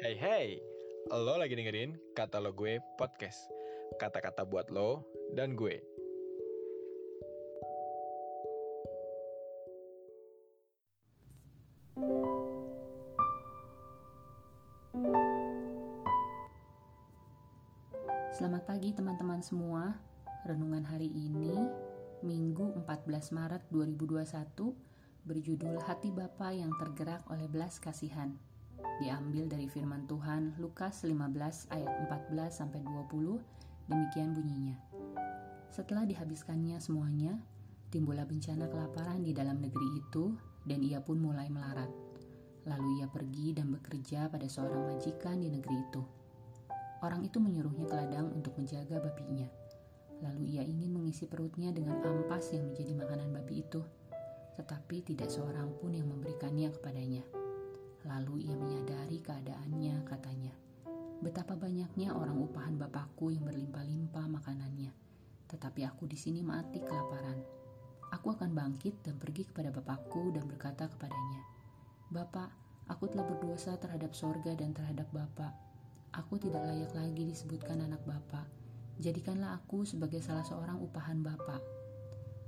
Hey hey, lo lagi dengerin kata lo gue podcast. Kata-kata buat lo dan gue. Selamat pagi teman-teman semua. Renungan hari ini, Minggu 14 Maret 2021, berjudul Hati Bapa yang tergerak oleh belas kasihan. Diambil dari firman Tuhan Lukas 15 ayat 14 sampai 20, demikian bunyinya. Setelah dihabiskannya semuanya, timbullah bencana kelaparan di dalam negeri itu dan ia pun mulai melarat. Lalu ia pergi dan bekerja pada seorang majikan di negeri itu. Orang itu menyuruhnya ke ladang untuk menjaga babinya. Lalu ia ingin mengisi perutnya dengan ampas yang menjadi makanan babi itu, tetapi tidak seorang pun yang memberikannya kepadanya. Lalu ia menyadari keadaannya, katanya, "Betapa banyaknya orang upahan bapakku yang berlimpah-limpah makanannya, tetapi aku di sini mati kelaparan. Aku akan bangkit dan pergi kepada bapakku dan berkata kepadanya, Bapak, aku telah berdosa terhadap sorga dan terhadap Bapak. Aku tidak layak lagi disebutkan anak Bapak. Jadikanlah aku sebagai salah seorang upahan Bapak.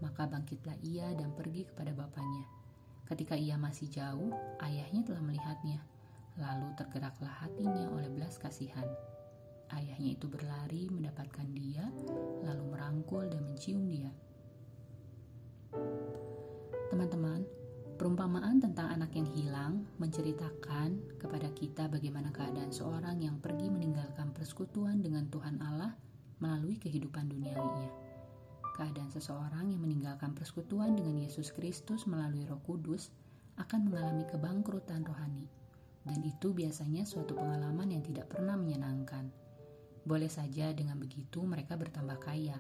Maka bangkitlah ia dan pergi kepada bapaknya. Ketika ia masih jauh, ayahnya telah melihatnya. Lalu tergeraklah hatinya oleh belas kasihan. Ayahnya itu berlari mendapatkan dia, lalu merangkul dan mencium dia. Teman-teman, perumpamaan tentang anak yang hilang menceritakan kepada kita bagaimana keadaan seorang yang pergi meninggalkan persekutuan dengan Tuhan Allah melalui kehidupan duniawinya. Keadaan seseorang yang meninggalkan persekutuan dengan Yesus Kristus melalui Roh Kudus akan mengalami kebangkrutan rohani, dan itu biasanya suatu pengalaman yang tidak pernah menyenangkan. Boleh saja dengan begitu mereka bertambah kaya,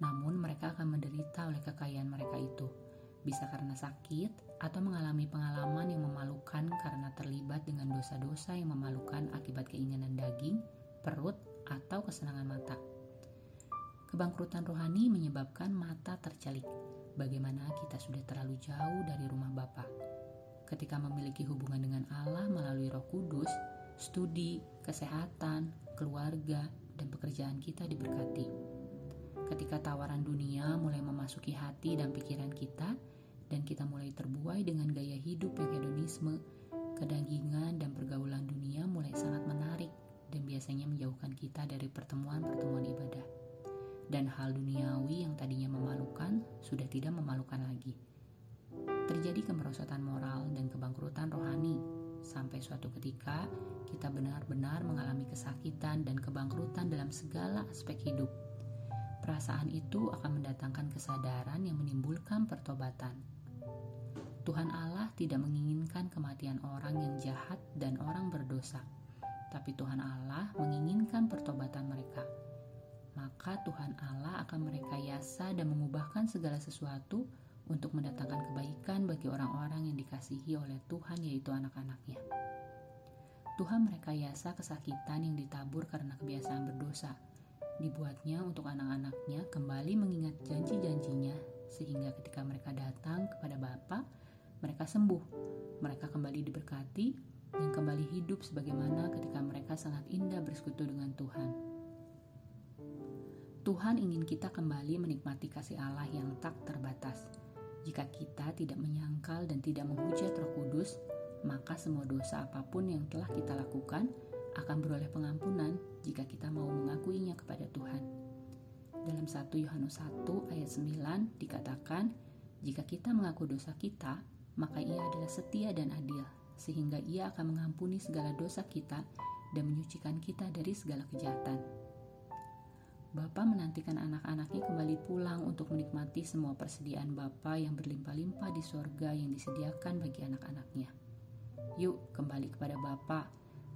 namun mereka akan menderita oleh kekayaan mereka itu bisa karena sakit atau mengalami pengalaman yang memalukan karena terlibat dengan dosa-dosa yang memalukan akibat keinginan daging, perut, atau kesenangan mata. Kebangkrutan rohani menyebabkan mata tercelik. Bagaimana kita sudah terlalu jauh dari rumah Bapa. Ketika memiliki hubungan dengan Allah melalui Roh Kudus, studi, kesehatan, keluarga, dan pekerjaan kita diberkati ketika tawaran dunia mulai memasuki hati dan pikiran kita, dan kita mulai terbuai dengan gaya hidup yang hedonisme, kedagingan dan pergaulan dunia mulai sangat menarik dan biasanya menjauhkan kita dari pertemuan-pertemuan ibadah. Dan hal duniawi yang tadinya memalukan sudah tidak memalukan lagi. Terjadi kemerosotan moral dan kebangkrutan rohani sampai suatu ketika kita benar-benar mengalami kesakitan dan kebangkrutan dalam segala aspek hidup perasaan itu akan mendatangkan kesadaran yang menimbulkan pertobatan. Tuhan Allah tidak menginginkan kematian orang yang jahat dan orang berdosa, tapi Tuhan Allah Maka Tuhan Allah akan merekayasa dan mengubahkan segala sesuatu untuk mendatangkan kebaikan bagi orang-orang yang dikasihi oleh Tuhan yaitu anak-anaknya. Tuhan merekayasa kesakitan yang ditabur karena kebiasaan berdosa, dibuatnya untuk anak-anaknya kembali mengingat janji-janjinya sehingga ketika mereka datang kepada Bapa, mereka sembuh, mereka kembali diberkati dan kembali hidup sebagaimana ketika mereka sangat indah bersekutu dengan Tuhan. Tuhan ingin kita kembali menikmati kasih Allah yang tak terbatas. Jika kita tidak menyangkal dan tidak menghujat Roh Kudus, maka semua dosa apa pun yang telah kita lakukan akan beroleh pengampunan jika kita mau mengakuinya kepada Tuhan. Dalam 1 Yohanes 1 ayat 9 dikatakan, jika kita mengaku dosa kita, maka ia adalah setia dan adil, sehingga ia akan mengampuni segala dosa kita dan menyucikan kita dari segala kejahatan. Bapa menantikan anak-anaknya kembali pulang untuk menikmati semua persediaan Bapa yang berlimpah-limpah di sorga yang disediakan bagi anak-anaknya. Yuk kembali kepada Bapa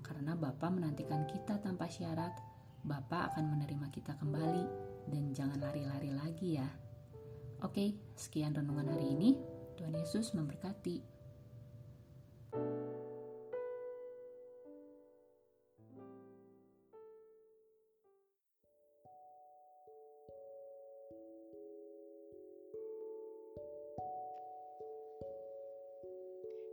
karena Bapa menantikan kita tanpa syarat, Bapa akan menerima kita kembali dan jangan lari-lari lagi ya. Oke, sekian renungan hari ini. Tuhan Yesus memberkati.